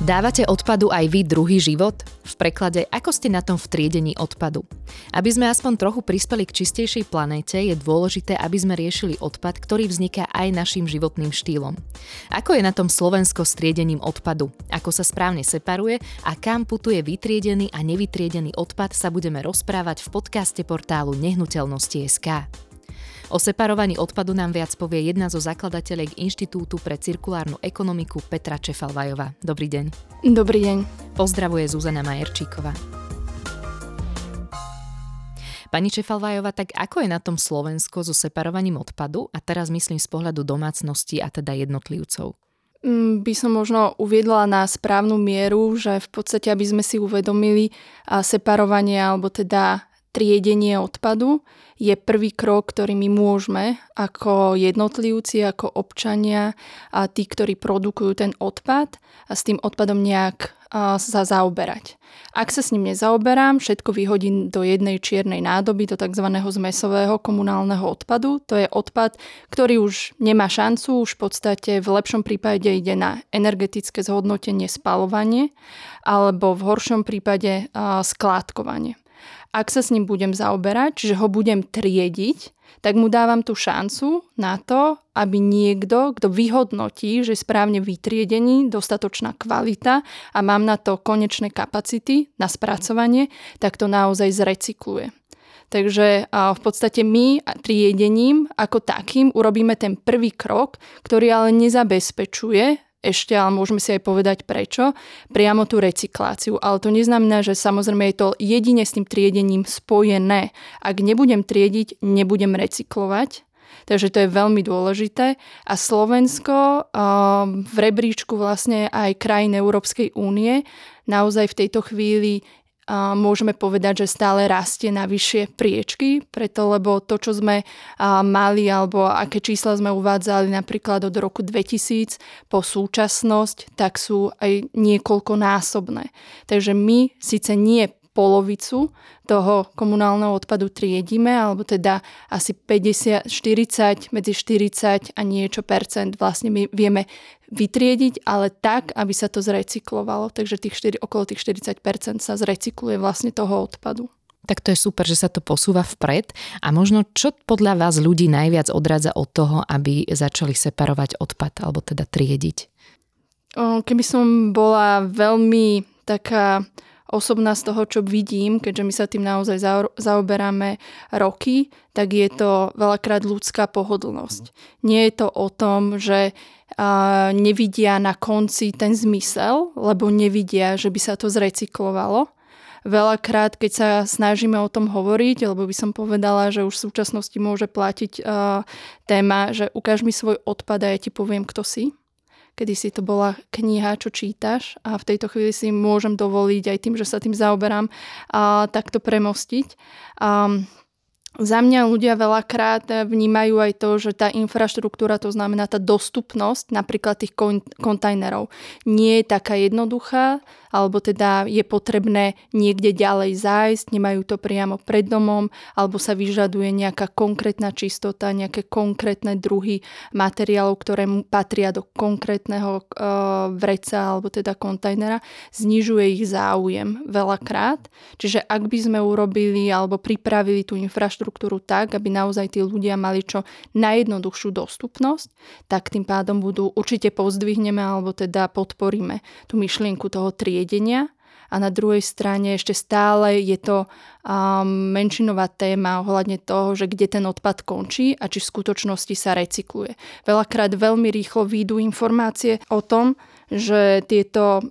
Dávate odpadu aj vy druhý život? V preklade, ako ste na tom v triedení odpadu? Aby sme aspoň trochu prispeli k čistejšej planéte, je dôležité, aby sme riešili odpad, ktorý vzniká aj našim životným štýlom. Ako je na tom Slovensko s triedením odpadu? Ako sa správne separuje a kam putuje vytriedený a nevytriedený odpad sa budeme rozprávať v podcaste portálu Nehnuteľnosti.sk. O separovaní odpadu nám viac povie jedna zo zakladateľek Inštitútu pre cirkulárnu ekonomiku Petra Čefalvajová. Dobrý deň. Dobrý deň. Pozdravuje Zuzana Majerčíková. Pani Čefalvajová, tak ako je na tom Slovensko so separovaním odpadu? A teraz myslím z pohľadu domácnosti a teda jednotlivcov. Mm, by som možno uviedla na správnu mieru, že v podstate, aby sme si uvedomili separovanie alebo teda triedenie odpadu je prvý krok, ktorý my môžeme ako jednotlivci, ako občania a tí, ktorí produkujú ten odpad a s tým odpadom nejak sa zaoberať. Ak sa s ním nezaoberám, všetko vyhodím do jednej čiernej nádoby, do tzv. zmesového komunálneho odpadu. To je odpad, ktorý už nemá šancu, už v podstate v lepšom prípade ide na energetické zhodnotenie, spalovanie, alebo v horšom prípade skládkovanie. Ak sa s ním budem zaoberať, čiže ho budem triediť, tak mu dávam tú šancu na to, aby niekto, kto vyhodnotí, že je správne vytriedený, dostatočná kvalita a mám na to konečné kapacity na spracovanie, tak to naozaj zrecykluje. Takže v podstate my triedením ako takým urobíme ten prvý krok, ktorý ale nezabezpečuje ešte, ale môžeme si aj povedať prečo, priamo tú recykláciu. Ale to neznamená, že samozrejme je to jedine s tým triedením spojené. Ak nebudem triediť, nebudem recyklovať. Takže to je veľmi dôležité. A Slovensko v rebríčku vlastne aj krajín Európskej únie naozaj v tejto chvíli môžeme povedať, že stále rastie na vyššie priečky, preto lebo to, čo sme mali alebo aké čísla sme uvádzali napríklad od roku 2000 po súčasnosť, tak sú aj niekoľkonásobné. Takže my síce nie polovicu toho komunálneho odpadu triedime, alebo teda asi 50, 40, medzi 40 a niečo percent vlastne my vieme vytriediť, ale tak, aby sa to zrecyklovalo. Takže tých 4, okolo tých 40 percent sa zrecykluje vlastne toho odpadu. Tak to je super, že sa to posúva vpred. A možno čo podľa vás ľudí najviac odradza od toho, aby začali separovať odpad, alebo teda triediť? Keby som bola veľmi taká osobná z toho, čo vidím, keďže my sa tým naozaj zaoberáme roky, tak je to veľakrát ľudská pohodlnosť. Nie je to o tom, že nevidia na konci ten zmysel, lebo nevidia, že by sa to zrecyklovalo. Veľakrát, keď sa snažíme o tom hovoriť, lebo by som povedala, že už v súčasnosti môže platiť uh, téma, že ukáž mi svoj odpad a ja ti poviem, kto si kedy si to bola kniha, čo čítaš a v tejto chvíli si môžem dovoliť aj tým, že sa tým zaoberám, a takto premostiť. Um, za mňa ľudia veľakrát vnímajú aj to, že tá infraštruktúra, to znamená tá dostupnosť napríklad tých kontajnerov, nie je taká jednoduchá, alebo teda je potrebné niekde ďalej zájsť, nemajú to priamo pred domom, alebo sa vyžaduje nejaká konkrétna čistota, nejaké konkrétne druhy materiálov, ktoré patria do konkrétneho uh, vreca alebo teda kontajnera, znižuje ich záujem veľakrát. Čiže ak by sme urobili alebo pripravili tú infraštruktúru tak, aby naozaj tí ľudia mali čo najjednoduchšiu dostupnosť, tak tým pádom budú určite pozdvihneme alebo teda podporíme tú myšlienku toho tri triedenia a na druhej strane ešte stále je to um, menšinová téma ohľadne toho, že kde ten odpad končí a či v skutočnosti sa recykluje. Veľakrát veľmi rýchlo výjdu informácie o tom, že tieto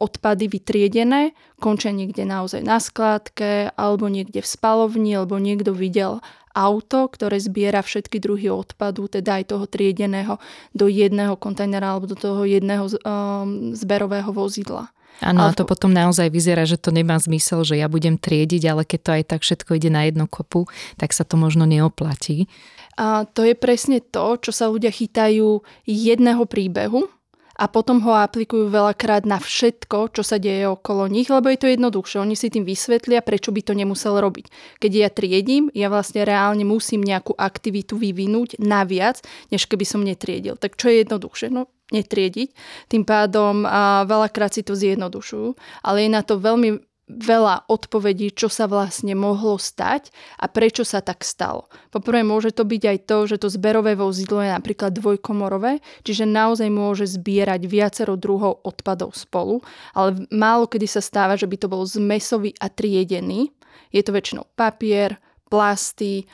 odpady vytriedené končia niekde naozaj na skládke alebo niekde v spalovni, alebo niekto videl auto, ktoré zbiera všetky druhy odpadu, teda aj toho triedeného, do jedného kontajnera alebo do toho jedného um, zberového vozidla. Áno, a to potom naozaj vyzerá, že to nemá zmysel, že ja budem triediť, ale keď to aj tak všetko ide na jednu kopu, tak sa to možno neoplatí. A to je presne to, čo sa ľudia chytajú jedného príbehu, a potom ho aplikujú veľakrát na všetko, čo sa deje okolo nich, lebo je to jednoduchšie. Oni si tým vysvetlia, prečo by to nemusel robiť. Keď ja triedím, ja vlastne reálne musím nejakú aktivitu vyvinúť naviac, než keby som netriedil. Tak čo je jednoduchšie? No netriediť. Tým pádom a veľakrát si to zjednodušujú, ale je na to veľmi veľa odpovedí, čo sa vlastne mohlo stať a prečo sa tak stalo. Poprvé môže to byť aj to, že to zberové vozidlo je napríklad dvojkomorové, čiže naozaj môže zbierať viacero druhov odpadov spolu, ale málo kedy sa stáva, že by to bol zmesový a triedený. Je to väčšinou papier, plasty,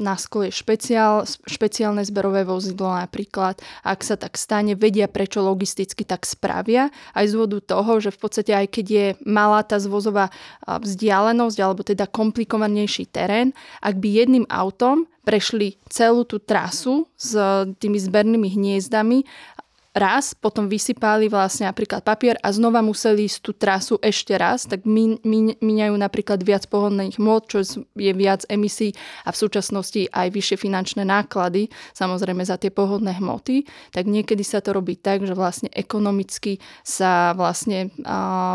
na skole špeciál, špeciálne zberové vozidlo napríklad. Ak sa tak stane, vedia prečo logisticky tak spravia. Aj z vodu toho, že v podstate aj keď je malá tá zvozová vzdialenosť alebo teda komplikovanejší terén, ak by jedným autom prešli celú tú trasu s tými zbernými hniezdami raz, potom vysypali vlastne napríklad papier a znova museli ísť tú trasu ešte raz, tak miniajú napríklad viac pohodných môd, čo je viac emisí a v súčasnosti aj vyššie finančné náklady, samozrejme za tie pohodné hmoty, tak niekedy sa to robí tak, že vlastne ekonomicky sa vlastne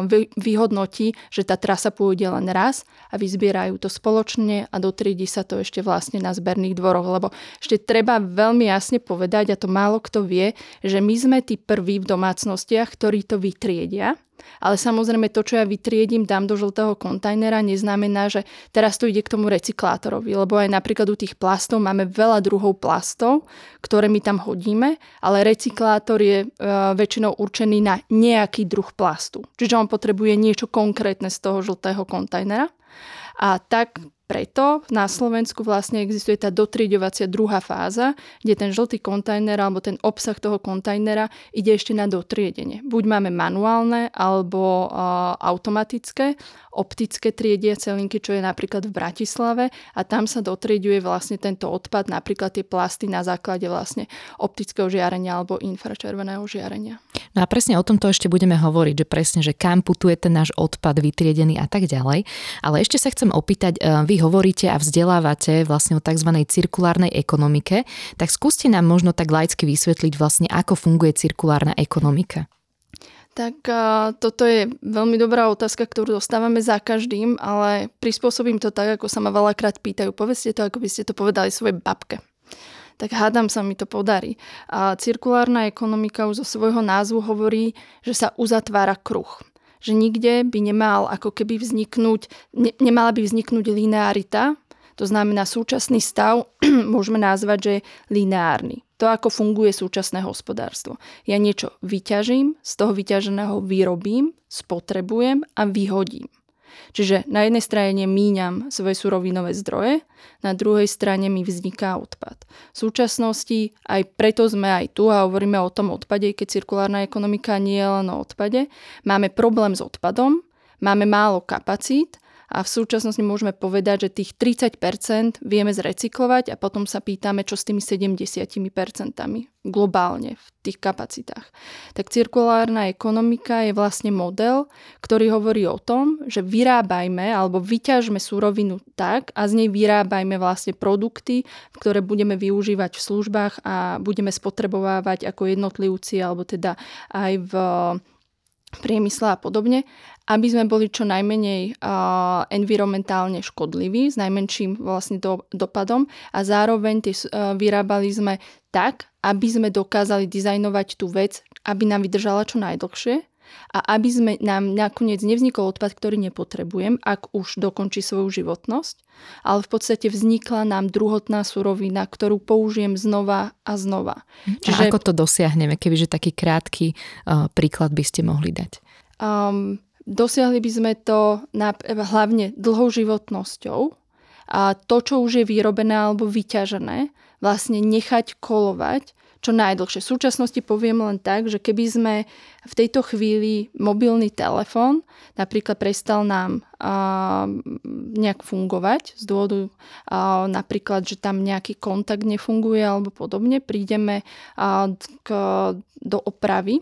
vy, vyhodnotí, že tá trasa pôjde len raz a vyzbierajú to spoločne a dotriedi sa to ešte vlastne na zberných dvoroch, lebo ešte treba veľmi jasne povedať, a to málo kto vie, že my sme tí prví v domácnostiach, ktorí to vytriedia. Ale samozrejme to, čo ja vytriedím, dám do žltého kontajnera, neznamená, že teraz to ide k tomu recyklátorovi, lebo aj napríklad u tých plastov máme veľa druhov plastov, ktoré my tam hodíme, ale recyklátor je e, väčšinou určený na nejaký druh plastu. Čiže on potrebuje niečo konkrétne z toho žltého kontajnera. A tak preto na Slovensku vlastne existuje tá dotrieďovacia druhá fáza, kde ten žltý kontajner alebo ten obsah toho kontajnera ide ešte na dotriedenie. Buď máme manuálne alebo uh, automatické, optické triediace linky, čo je napríklad v Bratislave a tam sa dotrieďuje vlastne tento odpad, napríklad tie plasty na základe vlastne optického žiarenia alebo infračerveného žiarenia. No a presne o tomto ešte budeme hovoriť, že presne, že kam putuje ten náš odpad vytriedený a tak ďalej. Ale ešte sa chcem opýtať, vy vy hovoríte a vzdelávate vlastne o tzv. cirkulárnej ekonomike, tak skúste nám možno tak laicky vysvetliť vlastne, ako funguje cirkulárna ekonomika. Tak a, toto je veľmi dobrá otázka, ktorú dostávame za každým, ale prispôsobím to tak, ako sa ma veľakrát pýtajú. Povedzte to, ako by ste to povedali svojej babke. Tak hádam sa mi to podarí. A cirkulárna ekonomika už zo svojho názvu hovorí, že sa uzatvára kruh že nikde by nemal ako keby vzniknúť, ne, nemala by vzniknúť linearita, to znamená súčasný stav môžeme nazvať, že je lineárny. To, ako funguje súčasné hospodárstvo. Ja niečo vyťažím, z toho vyťaženého vyrobím, spotrebujem a vyhodím. Čiže na jednej strane míňam svoje surovinové zdroje, na druhej strane mi vzniká odpad. V súčasnosti aj preto sme aj tu a hovoríme o tom odpade, keď cirkulárna ekonomika nie je len o odpade. Máme problém s odpadom, máme málo kapacít a v súčasnosti môžeme povedať, že tých 30% vieme zrecyklovať a potom sa pýtame, čo s tými 70% globálne v tých kapacitách. Tak cirkulárna ekonomika je vlastne model, ktorý hovorí o tom, že vyrábajme alebo vyťažme súrovinu tak a z nej vyrábajme vlastne produkty, ktoré budeme využívať v službách a budeme spotrebovávať ako jednotlivci alebo teda aj v priemysle a podobne aby sme boli čo najmenej uh, environmentálne škodliví, s najmenším vlastne do, dopadom. A zároveň tie, uh, vyrábali sme tak, aby sme dokázali dizajnovať tú vec, aby nám vydržala čo najdlhšie a aby sme nám nakoniec nevznikol odpad, ktorý nepotrebujem, ak už dokončí svoju životnosť, ale v podstate vznikla nám druhotná surovina, ktorú použijem znova a znova. Čiže... A ako to dosiahneme, kebyže taký krátky uh, príklad by ste mohli dať? Um, Dosiahli by sme to na, hlavne dlhou životnosťou a to, čo už je vyrobené alebo vyťažené, vlastne nechať kolovať čo najdlhšie. V súčasnosti poviem len tak, že keby sme v tejto chvíli mobilný telefón napríklad prestal nám a, nejak fungovať z dôvodu a, napríklad, že tam nejaký kontakt nefunguje alebo podobne, prídeme a, k, do opravy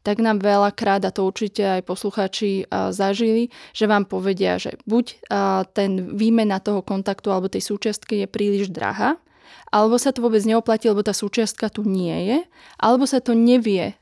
tak nám veľakrát, a to určite aj poslucháči zažili, že vám povedia, že buď ten výmena toho kontaktu alebo tej súčiastky je príliš drahá, alebo sa to vôbec neoplatí, lebo tá súčiastka tu nie je, alebo sa to nevie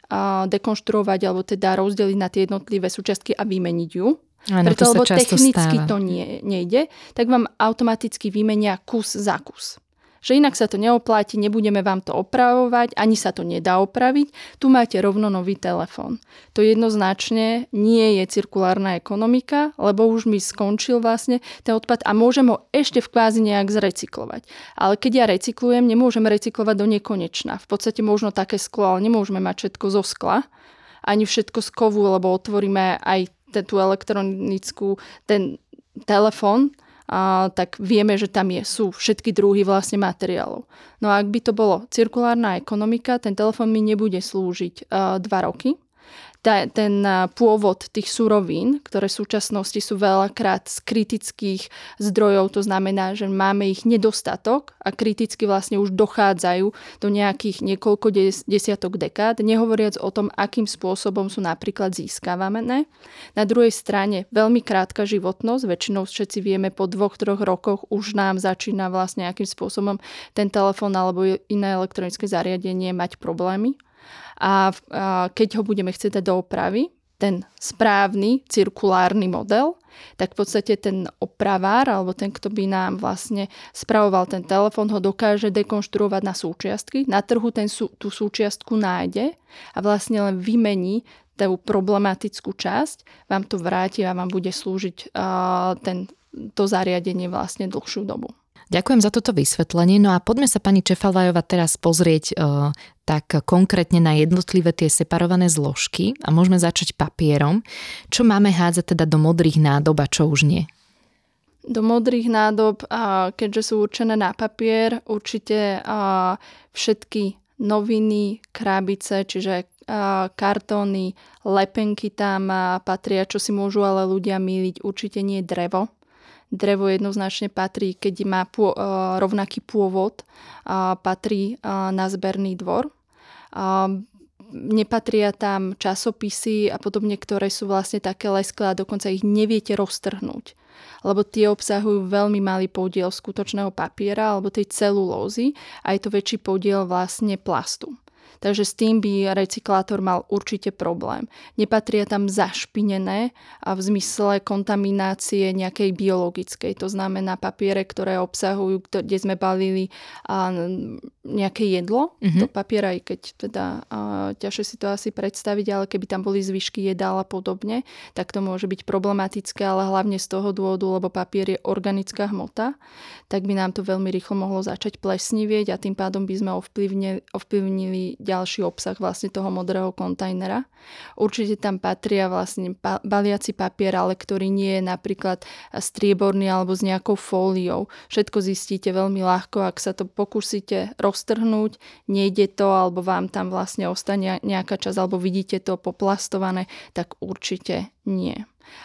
dekonštruovať, alebo teda rozdeliť na tie jednotlivé súčiastky a vymeniť ju. Áno, Preto, to lebo technicky stáva. to nie, nejde, tak vám automaticky vymenia kus za kus. Že inak sa to neopláti, nebudeme vám to opravovať, ani sa to nedá opraviť, tu máte rovno nový telefón. To jednoznačne nie je cirkulárna ekonomika, lebo už mi skončil vlastne ten odpad a môžem ho ešte v kvázi nejak zrecyklovať. Ale keď ja recyklujem, nemôžem recyklovať do nekonečna. V podstate možno také sklo, ale nemôžeme mať všetko zo skla, ani všetko z kovu, lebo otvoríme aj tú elektronickú, ten telefón, a, tak vieme, že tam je, sú všetky druhy vlastne materiálov. No a ak by to bolo cirkulárna ekonomika, ten telefón mi nebude slúžiť a, dva roky, ten pôvod tých surovín, ktoré v súčasnosti sú veľakrát z kritických zdrojov, to znamená, že máme ich nedostatok a kriticky vlastne už dochádzajú do nejakých niekoľko desiatok dekád, nehovoriac o tom, akým spôsobom sú napríklad získavané. Na druhej strane veľmi krátka životnosť, väčšinou všetci vieme po dvoch, troch rokoch už nám začína vlastne nejakým spôsobom ten telefón alebo iné elektronické zariadenie mať problémy a, keď ho budeme chcieť dať do opravy, ten správny cirkulárny model, tak v podstate ten opravár alebo ten, kto by nám vlastne spravoval ten telefón, ho dokáže dekonštruovať na súčiastky. Na trhu ten, tú súčiastku nájde a vlastne len vymení tú problematickú časť, vám to vráti a vám bude slúžiť uh, ten, to zariadenie vlastne dlhšiu dobu. Ďakujem za toto vysvetlenie. No a poďme sa pani Čefalvajova teraz pozrieť uh, tak konkrétne na jednotlivé tie separované zložky a môžeme začať papierom. Čo máme hádzať teda do modrých nádob a čo už nie? Do modrých nádob, keďže sú určené na papier, určite všetky noviny, krábice, čiže kartóny, lepenky tam patria, čo si môžu ale ľudia míliť, určite nie drevo drevo jednoznačne patrí, keď má pô, rovnaký pôvod, patrí na zberný dvor. Nepatria tam časopisy a podobne, ktoré sú vlastne také lesklé a dokonca ich neviete roztrhnúť lebo tie obsahujú veľmi malý podiel skutočného papiera alebo tej celulózy a je to väčší podiel vlastne plastu takže s tým by recyklátor mal určite problém. Nepatria tam zašpinené a v zmysle kontaminácie nejakej biologickej, to znamená papiere, ktoré obsahujú, kde sme balili nejaké jedlo mm-hmm. do papiera, aj keď teda ťažšie si to asi predstaviť, ale keby tam boli zvyšky jedál a podobne, tak to môže byť problematické, ale hlavne z toho dôvodu, lebo papier je organická hmota, tak by nám to veľmi rýchlo mohlo začať plesnivieť a tým pádom by sme ovplyvnili, ovplyvnili ďalší obsah vlastne toho modrého kontajnera. Určite tam patria vlastne baliaci papier, ale ktorý nie je napríklad strieborný alebo s nejakou fóliou. Všetko zistíte veľmi ľahko, ak sa to pokúsite roztrhnúť, nejde to alebo vám tam vlastne ostane nejaká časť alebo vidíte to poplastované, tak určite nie.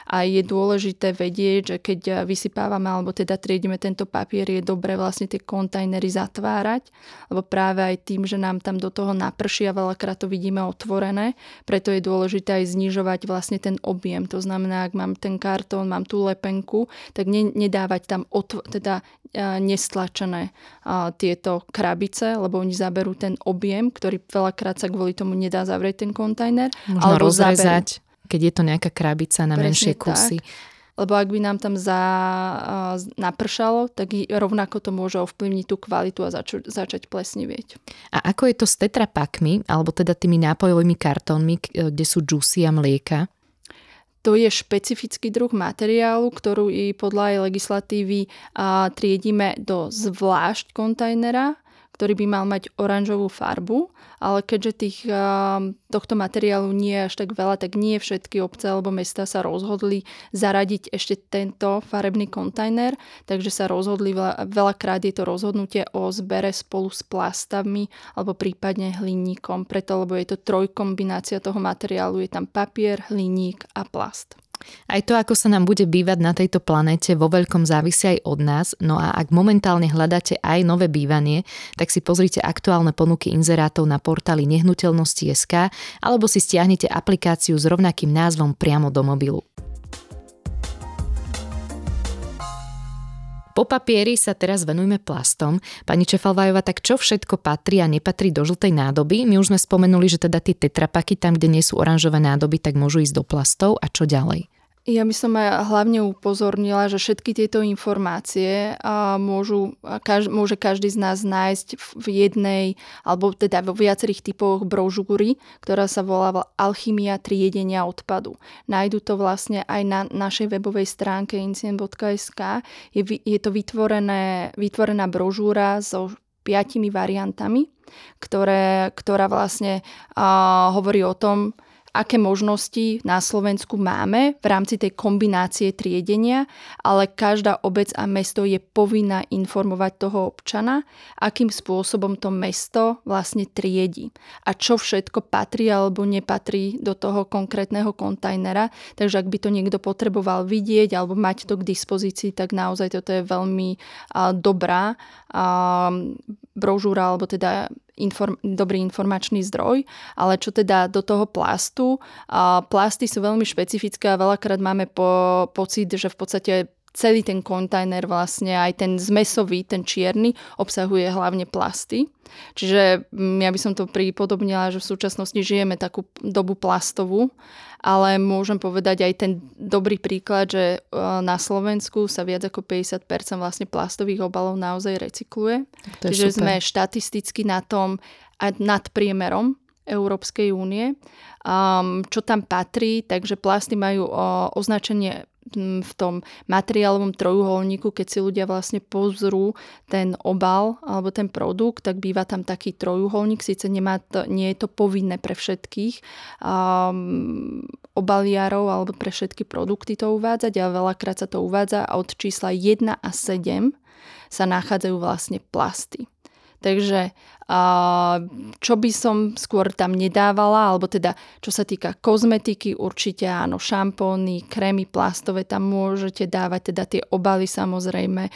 A je dôležité vedieť, že keď vysypávame alebo teda triedime tento papier, je dobre vlastne tie kontajnery zatvárať, lebo práve aj tým, že nám tam do toho naprší a veľakrát to vidíme otvorené, preto je dôležité aj znižovať vlastne ten objem. To znamená, ak mám ten kartón, mám tú lepenku, tak ne, nedávať tam otv- teda nestlačené tieto krabice, lebo oni zaberú ten objem, ktorý veľakrát sa kvôli tomu nedá zavrieť ten kontajner. Možno alebo rozrezať. Zaberú keď je to nejaká krabica na Presne menšie kusy. Tak. Lebo ak by nám tam za, uh, napršalo, tak rovnako to môže ovplyvniť tú kvalitu a začu, začať plesnivieť. A ako je to s tetrapakmi, alebo teda tými nápojovými kartónmi, kde sú džusy a mlieka? To je špecifický druh materiálu, ktorú i podľa aj legislatívy a, triedime do zvlášť kontajnera ktorý by mal mať oranžovú farbu, ale keďže tých, tohto materiálu nie je až tak veľa, tak nie všetky obce alebo mesta sa rozhodli zaradiť ešte tento farebný kontajner, takže sa rozhodli, veľakrát je to rozhodnutie o zbere spolu s plastami alebo prípadne hliníkom, preto lebo je to trojkombinácia toho materiálu, je tam papier, hliník a plast. Aj to, ako sa nám bude bývať na tejto planete, vo veľkom závisí aj od nás, no a ak momentálne hľadáte aj nové bývanie, tak si pozrite aktuálne ponuky inzerátov na portáli nehnuteľnosti.sk alebo si stiahnite aplikáciu s rovnakým názvom priamo do mobilu. Po papieri sa teraz venujme plastom. Pani Čefalvajova, tak čo všetko patrí a nepatrí do žltej nádoby? My už sme spomenuli, že teda tie tetrapaky tam, kde nie sú oranžové nádoby, tak môžu ísť do plastov a čo ďalej? Ja by som aj hlavne upozornila, že všetky tieto informácie môžu, kaž, môže každý z nás nájsť v jednej, alebo teda vo viacerých typoch brožúry, ktorá sa volá Alchymia triedenia odpadu. Nájdu to vlastne aj na našej webovej stránke incient.sk. Je, je to vytvorené, vytvorená brožúra so piatimi variantami, ktoré, ktorá vlastne uh, hovorí o tom, aké možnosti na Slovensku máme v rámci tej kombinácie triedenia, ale každá obec a mesto je povinná informovať toho občana, akým spôsobom to mesto vlastne triedi a čo všetko patrí alebo nepatrí do toho konkrétneho kontajnera. Takže ak by to niekto potreboval vidieť alebo mať to k dispozícii, tak naozaj toto je veľmi dobrá brožúra alebo teda inform- dobrý informačný zdroj, ale čo teda do toho plastu, a plasty sú veľmi špecifické a veľakrát máme po, pocit, že v podstate celý ten kontajner vlastne, aj ten zmesový, ten čierny, obsahuje hlavne plasty. Čiže mm, ja by som to pripodobnila, že v súčasnosti žijeme takú dobu plastovú, ale môžem povedať aj ten dobrý príklad, že e, na Slovensku sa viac ako 50% vlastne plastových obalov naozaj recykluje. Čiže super. sme štatisticky na tom nad priemerom Európskej únie. Um, čo tam patrí, takže plasty majú o, označenie v tom materiálovom trojuholníku, keď si ľudia vlastne pozrú ten obal alebo ten produkt, tak býva tam taký trojuholník, síce nemá to, nie je to povinné pre všetkých um, obaliarov alebo pre všetky produkty to uvádzať, ale veľakrát sa to uvádza a od čísla 1 a 7 sa nachádzajú vlastne plasty. Takže čo by som skôr tam nedávala, alebo teda čo sa týka kozmetiky, určite áno, šampóny, krémy plastové, tam môžete dávať teda tie obaly samozrejme,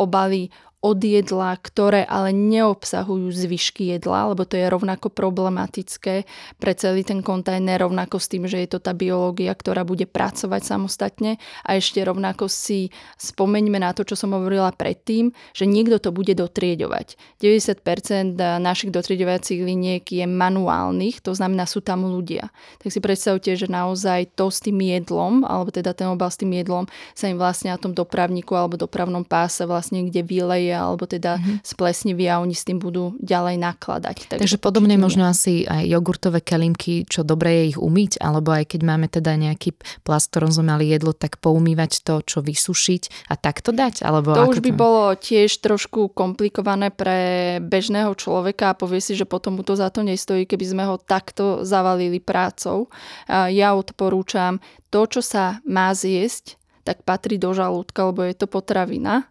obaly od jedla, ktoré ale neobsahujú zvyšky jedla, lebo to je rovnako problematické pre celý ten kontajner, rovnako s tým, že je to tá biológia, ktorá bude pracovať samostatne a ešte rovnako si spomeňme na to, čo som hovorila predtým, že niekto to bude dotrieďovať. 90% našich dotrieďovacích liniek je manuálnych, to znamená sú tam ľudia. Tak si predstavte, že naozaj to s tým jedlom, alebo teda ten obal s tým jedlom sa im vlastne na tom dopravníku alebo dopravnom páse vlastne kde vyleje alebo teda mm-hmm. splesnivia a oni s tým budú ďalej nakladať. Takže, Takže podobne možno asi aj jogurtové kelimky, čo dobre je ich umyť, alebo aj keď máme teda nejaký plast, ktorom sme mali jedlo, tak poumývať to, čo vysušiť a takto dať? Alebo to už by to... bolo tiež trošku komplikované pre bežného človeka a povie si, že potom mu to za to nestojí, keby sme ho takto zavalili prácou. Ja odporúčam to, čo sa má zjesť, tak patrí do žalúdka, lebo je to potravina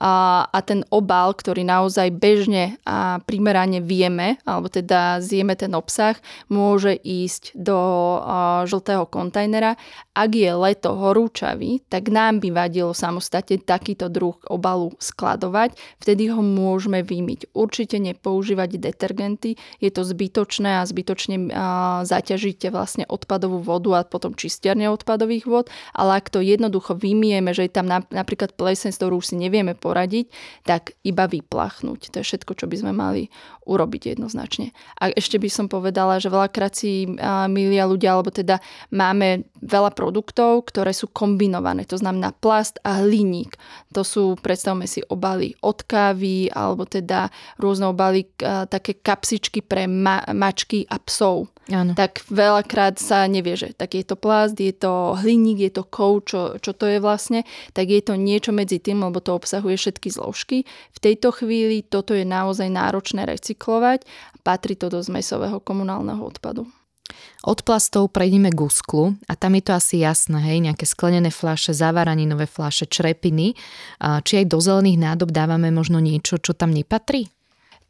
a, a ten obal, ktorý naozaj bežne a primerane vieme, alebo teda zjeme ten obsah, môže ísť do a, žltého kontajnera. Ak je leto horúčavý, tak nám by vadilo samostatne takýto druh obalu skladovať, vtedy ho môžeme vymyť. Určite nepoužívať detergenty, je to zbytočné a zbytočne a, zaťažíte vlastne odpadovú vodu a potom čistiarne odpadových vod, ale ak to jednoducho vymieme, že je tam napríklad plesen, z ktorú si nevieme po poradiť, tak iba vyplachnúť. To je všetko, čo by sme mali urobiť jednoznačne. A ešte by som povedala, že veľakrát si milia ľudia, alebo teda máme veľa produktov, ktoré sú kombinované. To znamená plast a hliník. To sú, predstavme si, obaly od kávy, alebo teda rôzne obaly, také kapsičky pre ma- mačky a psov. Áno. tak veľakrát sa nevie, že tak je to plast, je to hliník, je to kov, čo, čo to je vlastne, tak je to niečo medzi tým, lebo to obsahuje všetky zložky. V tejto chvíli toto je naozaj náročné recyklovať a patrí to do zmesového komunálneho odpadu. Od plastov prejdeme k úsklu a tam je to asi jasné, hej, nejaké sklenené fľaše, zavaraninové fľaše, črepiny. Či aj do zelených nádob dávame možno niečo, čo tam nepatrí?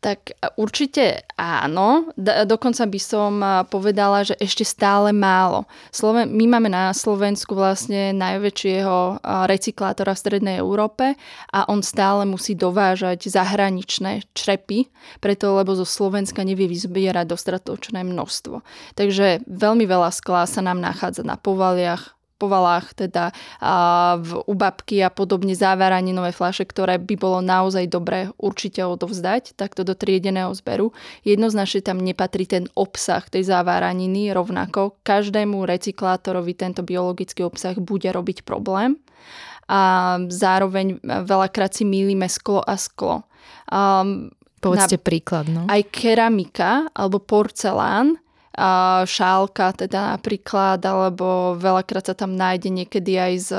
Tak určite áno. Dokonca by som povedala, že ešte stále málo. Sloven- my máme na Slovensku vlastne najväčšieho recyklátora v Strednej Európe a on stále musí dovážať zahraničné črepy, preto lebo zo Slovenska nevie vyzbierať dostatočné množstvo. Takže veľmi veľa skla sa nám nachádza na povaliach, povalách, teda a v, u babky a podobne závaraninové fľaše, ktoré by bolo naozaj dobré určite odovzdať takto do triedeného zberu. Jednoznačne tam nepatrí ten obsah tej závaraniny rovnako. Každému recyklátorovi tento biologický obsah bude robiť problém a zároveň veľakrát si mýlime sklo a sklo. Um, Povedzte na, príklad. No. Aj keramika alebo porcelán šálka teda napríklad, alebo veľakrát sa tam nájde niekedy aj z,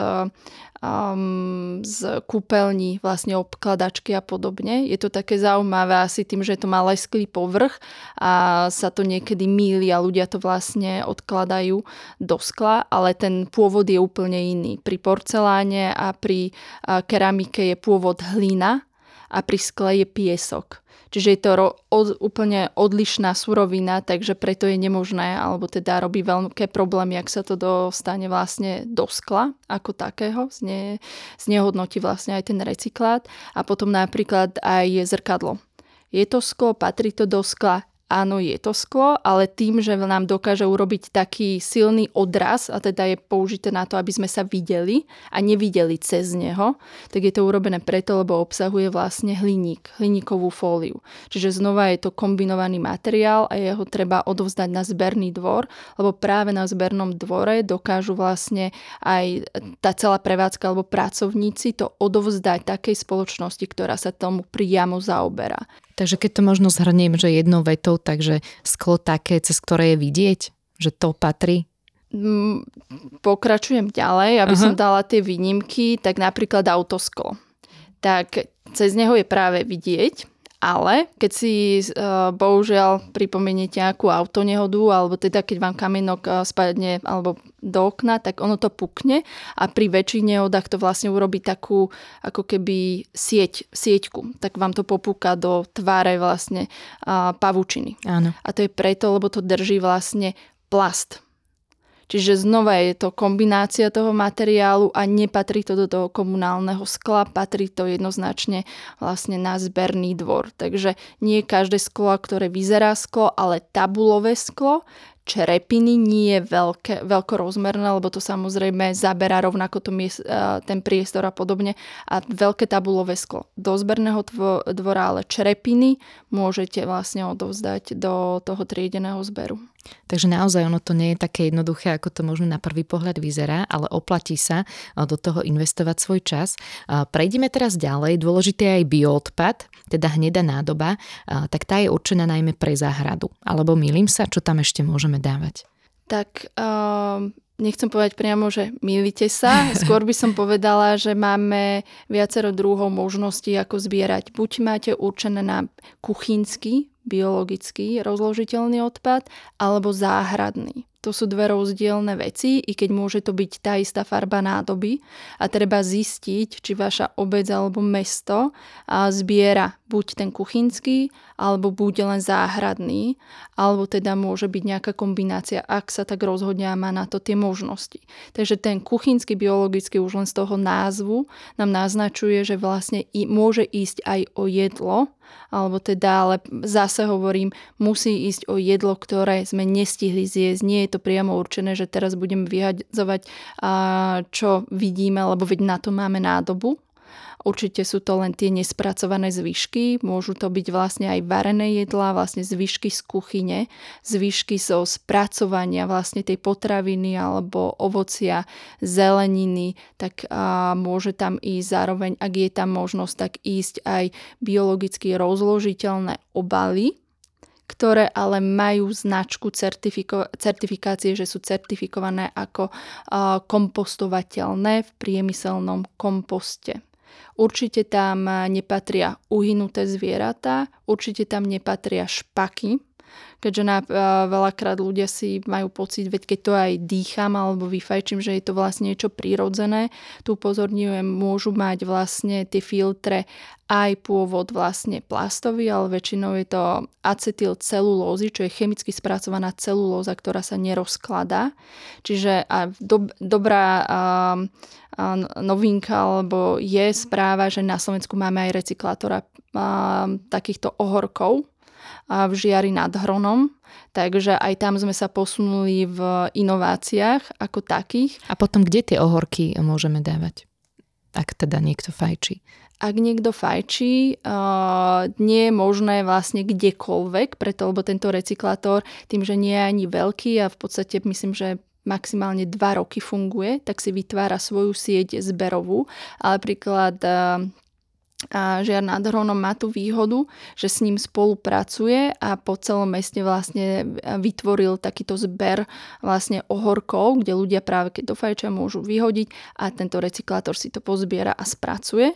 um, z kúpeľní vlastne obkladačky a podobne. Je to také zaujímavé asi tým, že je to má lesklý povrch a sa to niekedy míli a ľudia to vlastne odkladajú do skla, ale ten pôvod je úplne iný. Pri porceláne a pri keramike je pôvod hlina a pri skle je piesok. Čiže je to ro- od, úplne odlišná surovina, takže preto je nemožné, alebo teda robí veľké problémy, ak sa to dostane vlastne do skla ako takého, zne, znehodnotí vlastne aj ten recyklát a potom napríklad aj zrkadlo. Je to sklo, patrí to do skla, áno, je to sklo, ale tým, že nám dokáže urobiť taký silný odraz, a teda je použité na to, aby sme sa videli a nevideli cez neho, tak je to urobené preto, lebo obsahuje vlastne hliník, hliníkovú fóliu. Čiže znova je to kombinovaný materiál a jeho treba odovzdať na zberný dvor, lebo práve na zbernom dvore dokážu vlastne aj tá celá prevádzka alebo pracovníci to odovzdať takej spoločnosti, ktorá sa tomu priamo zaoberá. Takže keď to možno zhrniem, že jednou vetou, takže sklo také, cez ktoré je vidieť, že to patrí? Mm, pokračujem ďalej, aby Aha. som dala tie výnimky, tak napríklad autosklo. Tak cez neho je práve vidieť, ale keď si uh, bohužiaľ pripomeniete nejakú autonehodu, alebo teda keď vám kamienok uh, spadne alebo do okna, tak ono to pukne a pri väčších nehodách to vlastne urobí takú ako keby sieť, sieťku. Tak vám to popúka do tváre vlastne uh, pavučiny. Áno. A to je preto, lebo to drží vlastne plast Čiže znova je to kombinácia toho materiálu a nepatrí to do toho komunálneho skla, patrí to jednoznačne vlastne na zberný dvor. Takže nie každé sklo, ktoré vyzerá sklo, ale tabulové sklo, črepiny nie je veľké, veľkorozmerné, lebo to samozrejme zaberá rovnako to miest, ten priestor a podobne. A veľké tabulové sklo do zberného dvora, ale črepiny môžete vlastne odovzdať do toho triedeného zberu. Takže naozaj ono to nie je také jednoduché, ako to možno na prvý pohľad vyzerá, ale oplatí sa do toho investovať svoj čas. Prejdeme teraz ďalej. Dôležité je aj bioodpad, teda hnedá nádoba, tak tá je určená najmä pre záhradu. Alebo milím sa, čo tam ešte môžeme dávať? Tak uh, nechcem povedať priamo, že milite sa. Skôr by som povedala, že máme viacero druhov možností, ako zbierať. Buď máte určené na kuchynský, biologický rozložiteľný odpad, alebo záhradný. To sú dve rozdielne veci, i keď môže to byť tá istá farba nádoby a treba zistiť, či vaša obec alebo mesto zbiera buď ten kuchynský, alebo buď len záhradný, alebo teda môže byť nejaká kombinácia, ak sa tak rozhodne a má na to tie možnosti. Takže ten kuchynský biologický už len z toho názvu nám naznačuje, že vlastne môže ísť aj o jedlo, alebo teda, ale zase hovorím, musí ísť o jedlo, ktoré sme nestihli zjesť. Nie je to priamo určené, že teraz budeme vyhadzovať, čo vidíme, lebo veď na to máme nádobu, Určite sú to len tie nespracované zvyšky, môžu to byť vlastne aj varené jedlá, vlastne zvyšky z kuchyne, zvyšky zo spracovania vlastne tej potraviny alebo ovocia, zeleniny, tak a môže tam ísť zároveň, ak je tam možnosť, tak ísť aj biologicky rozložiteľné obaly, ktoré ale majú značku certifiko- certifikácie, že sú certifikované ako kompostovateľné v priemyselnom komposte. Určite tam nepatria uhynuté zvieratá, určite tam nepatria špaky, keďže na, veľakrát ľudia si majú pocit, veď keď to aj dýcham alebo vyfajčím, že je to vlastne niečo prírodzené. Tu upozorňujem, môžu mať vlastne tie filtre aj pôvod vlastne plastový, ale väčšinou je to acetylcelulózy, čo je chemicky spracovaná celulóza, ktorá sa nerozkladá. Čiže a do, dobrá a, a novinka alebo je správa, že na Slovensku máme aj recyklátora a, takýchto ohorkov, v Žiari nad Hronom. Takže aj tam sme sa posunuli v inováciách ako takých. A potom kde tie ohorky môžeme dávať? Ak teda niekto fajčí. Ak niekto fajčí, uh, nie je možné vlastne kdekoľvek, preto lebo tento recyklátor tým, že nie je ani veľký a v podstate myslím, že maximálne 2 roky funguje, tak si vytvára svoju sieť zberovú. Ale príklad uh, a Žiar nad Hronom má tú výhodu, že s ním spolupracuje a po celom meste vlastne vytvoril takýto zber vlastne ohorkov, kde ľudia práve keď do fajčia môžu vyhodiť a tento recyklátor si to pozbiera a spracuje.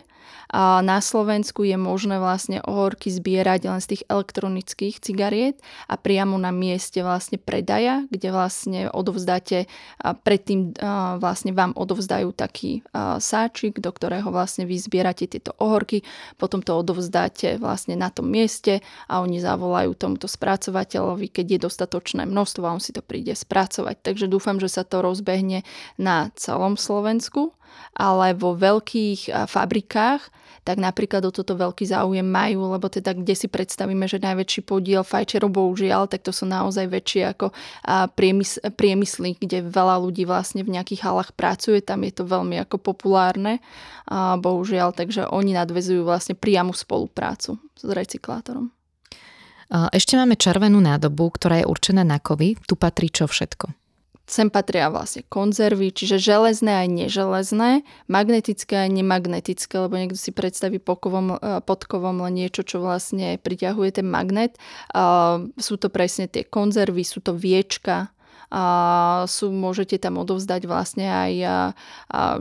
A na Slovensku je možné vlastne ohorky zbierať len z tých elektronických cigariet a priamo na mieste vlastne predaja, kde vlastne odovzdáte, a predtým vlastne vám odovzdajú taký sáčik, do ktorého vlastne vy zbierate tieto ohorky, potom to odovzdáte vlastne na tom mieste a oni zavolajú tomuto spracovateľovi, keď je dostatočné množstvo a on si to príde spracovať. Takže dúfam, že sa to rozbehne na celom Slovensku ale vo veľkých fabrikách, tak napríklad o toto veľký záujem majú, lebo teda kde si predstavíme, že najväčší podiel fajčerov bohužiaľ, tak to sú naozaj väčšie ako priemys- priemysly, kde veľa ľudí vlastne v nejakých halách pracuje, tam je to veľmi ako populárne, bohužiaľ, takže oni nadvezujú vlastne priamu spoluprácu s recyklátorom. Ešte máme červenú nádobu, ktorá je určená na kovy. Tu patrí čo všetko? Sem patria vlastne konzervy, čiže železné aj neželezné, magnetické aj nemagnetické, lebo niekto si predstaví pokovom, e, pod kovom len niečo, čo vlastne priťahuje ten magnet. Sú to presne tie konzervy, sú to viečka, a sú, môžete tam odovzdať vlastne aj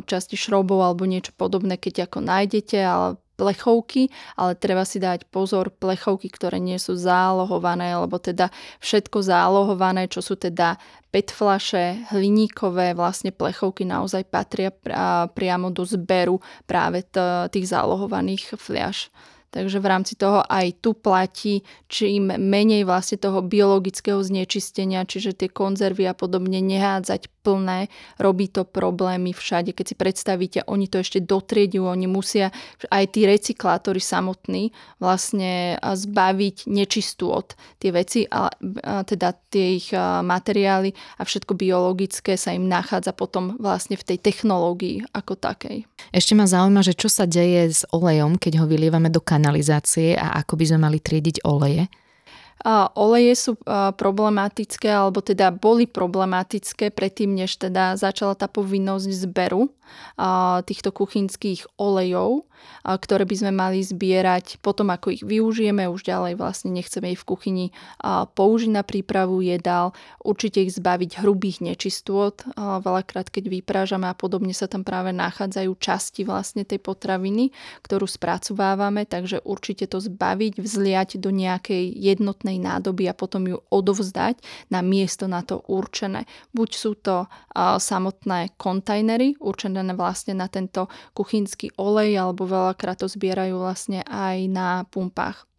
časti šrobov alebo niečo podobné, keď ako nájdete, ale plechovky, ale treba si dať pozor, plechovky, ktoré nie sú zálohované, alebo teda všetko zálohované, čo sú teda PET flaše, hliníkové vlastne plechovky naozaj patria priamo do zberu práve tých zálohovaných fľaš. Takže v rámci toho aj tu platí, čím menej vlastne toho biologického znečistenia, čiže tie konzervy a podobne nehádzať plné, robí to problémy všade. Keď si predstavíte, oni to ešte dotriedujú, oni musia aj tí recyklátori samotní vlastne zbaviť nečistú od tie veci, a, a teda tie ich materiály a všetko biologické sa im nachádza potom vlastne v tej technológii ako takej. Ešte ma zaujíma, že čo sa deje s olejom, keď ho vylievame do kanalizácie a ako by sme mali triediť oleje? Oleje sú problematické, alebo teda boli problematické predtým, než teda začala tá povinnosť zberu týchto kuchynských olejov, ktoré by sme mali zbierať potom, ako ich využijeme, už ďalej vlastne nechceme ich v kuchyni použiť na prípravu jedál, určite ich zbaviť hrubých nečistôt, veľakrát keď vyprážame a podobne sa tam práve nachádzajú časti vlastne tej potraviny, ktorú spracovávame, takže určite to zbaviť, vzliať do nejakej jednotnej nádoby a potom ju odovzdať na miesto na to určené. Buď sú to samotné kontajnery určené vlastne na tento kuchynský olej alebo veľakrát to zbierajú vlastne aj na pumpách.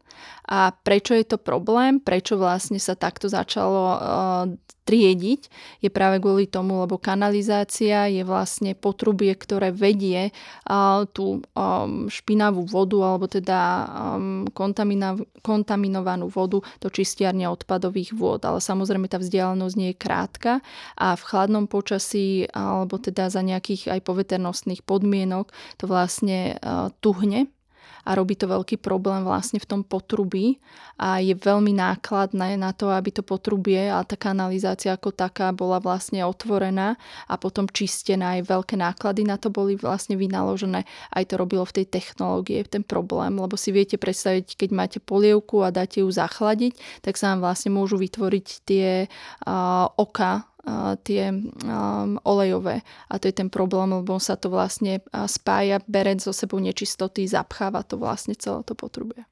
A prečo je to problém? Prečo vlastne sa takto začalo uh, triediť? Je práve kvôli tomu, lebo kanalizácia je vlastne potrubie, ktoré vedie uh, tú um, špinavú vodu alebo teda um, kontamina- kontaminovanú vodu do čistiarne odpadových vôd. Ale samozrejme tá vzdialenosť nie je krátka a v chladnom počasí alebo teda za nejakých aj poveternostných podmienok to vlastne uh, tuhne a robí to veľký problém vlastne v tom potrubí a je veľmi nákladné na to, aby to potrubie a tá kanalizácia ako taká bola vlastne otvorená a potom čistená. Aj veľké náklady na to boli vlastne vynaložené. Aj to robilo v tej technológie ten problém, lebo si viete predstaviť, keď máte polievku a dáte ju zachladiť, tak sa vám vlastne môžu vytvoriť tie uh, oka tie olejové. A to je ten problém, lebo sa to vlastne spája, bere so sebou nečistoty, zapcháva to vlastne celé to potrubie.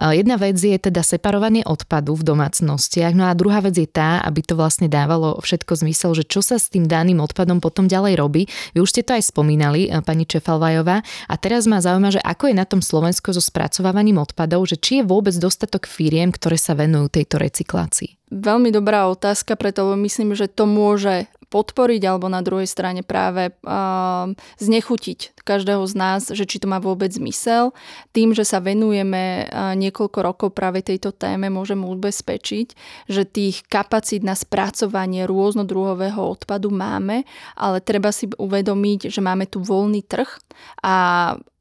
Jedna vec je teda separovanie odpadu v domácnostiach, no a druhá vec je tá, aby to vlastne dávalo všetko zmysel, že čo sa s tým daným odpadom potom ďalej robí. Vy už ste to aj spomínali, eh, pani Čefalvajová, a teraz ma zaujíma, že ako je na tom Slovensko so spracovávaním odpadov, že či je vôbec dostatok firiem, ktoré sa venujú tejto recyklácii. Veľmi dobrá otázka, preto myslím, že to môže podporiť alebo na druhej strane práve uh, znechutiť každého z nás, že či to má vôbec zmysel. Tým, že sa venujeme uh, niekoľko rokov práve tejto téme, môžeme ubezpečiť, že tých kapacít na spracovanie rôznodruhového odpadu máme, ale treba si uvedomiť, že máme tu voľný trh a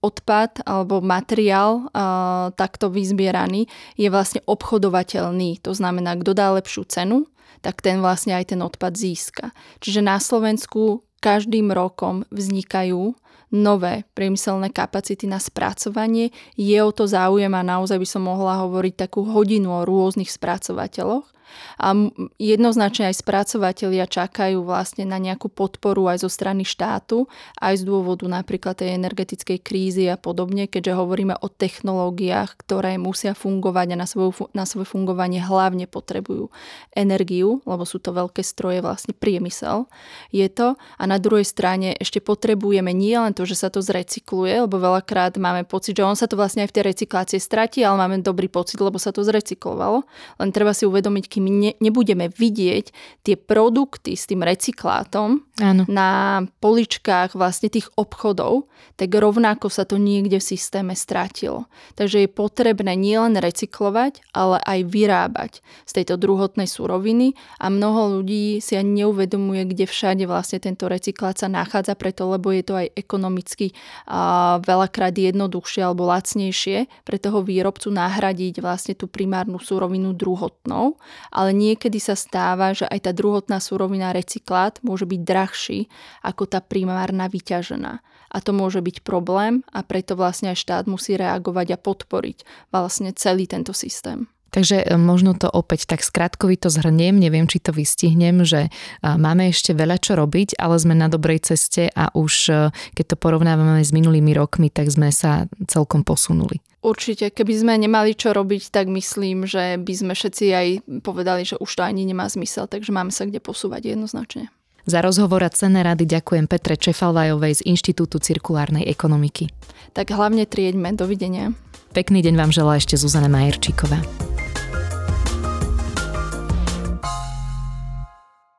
odpad alebo materiál uh, takto vyzbieraný je vlastne obchodovateľný. To znamená, kto dá lepšiu cenu, tak ten vlastne aj ten odpad získa. Čiže na Slovensku každým rokom vznikajú nové priemyselné kapacity na spracovanie. Je o to záujem a naozaj by som mohla hovoriť takú hodinu o rôznych spracovateľoch. A jednoznačne aj spracovateľia čakajú vlastne na nejakú podporu aj zo strany štátu, aj z dôvodu napríklad tej energetickej krízy a podobne, keďže hovoríme o technológiách, ktoré musia fungovať a na, svoju, na svoje fungovanie hlavne potrebujú energiu, lebo sú to veľké stroje, vlastne priemysel je to. A na druhej strane ešte potrebujeme nie len to, že sa to zrecykluje, lebo veľakrát máme pocit, že on sa to vlastne aj v tej recyklácie stratí, ale máme dobrý pocit, lebo sa to zrecyklovalo. Len treba si uvedomiť, kým ne, nebudeme vidieť tie produkty s tým recyklátom Áno. na poličkách vlastne tých obchodov, tak rovnako sa to niekde v systéme stratilo. Takže je potrebné nielen recyklovať, ale aj vyrábať z tejto druhotnej suroviny a mnoho ľudí si ani neuvedomuje, kde všade vlastne tento recyklát sa nachádza, preto lebo je to aj ekonomicky a veľakrát jednoduchšie alebo lacnejšie pre toho výrobcu nahradiť vlastne tú primárnu surovinu druhotnou, ale niekedy sa stáva, že aj tá druhotná surovina recyklát môže byť drahší ako tá primárna vyťažená. A to môže byť problém a preto vlastne aj štát musí reagovať a podporiť vlastne celý tento systém. Takže e, možno to opäť tak skratkovito zhrniem, neviem, či to vystihnem, že e, máme ešte veľa čo robiť, ale sme na dobrej ceste a už e, keď to porovnávame s minulými rokmi, tak sme sa celkom posunuli. Určite, keby sme nemali čo robiť, tak myslím, že by sme všetci aj povedali, že už to ani nemá zmysel, takže máme sa kde posúvať jednoznačne. Za rozhovor a cenné rady ďakujem Petre Čefalvajovej z Inštitútu cirkulárnej ekonomiky. Tak hlavne trieďme. Dovidenia. Pekný deň vám želá ešte Zuzana Majerčíková.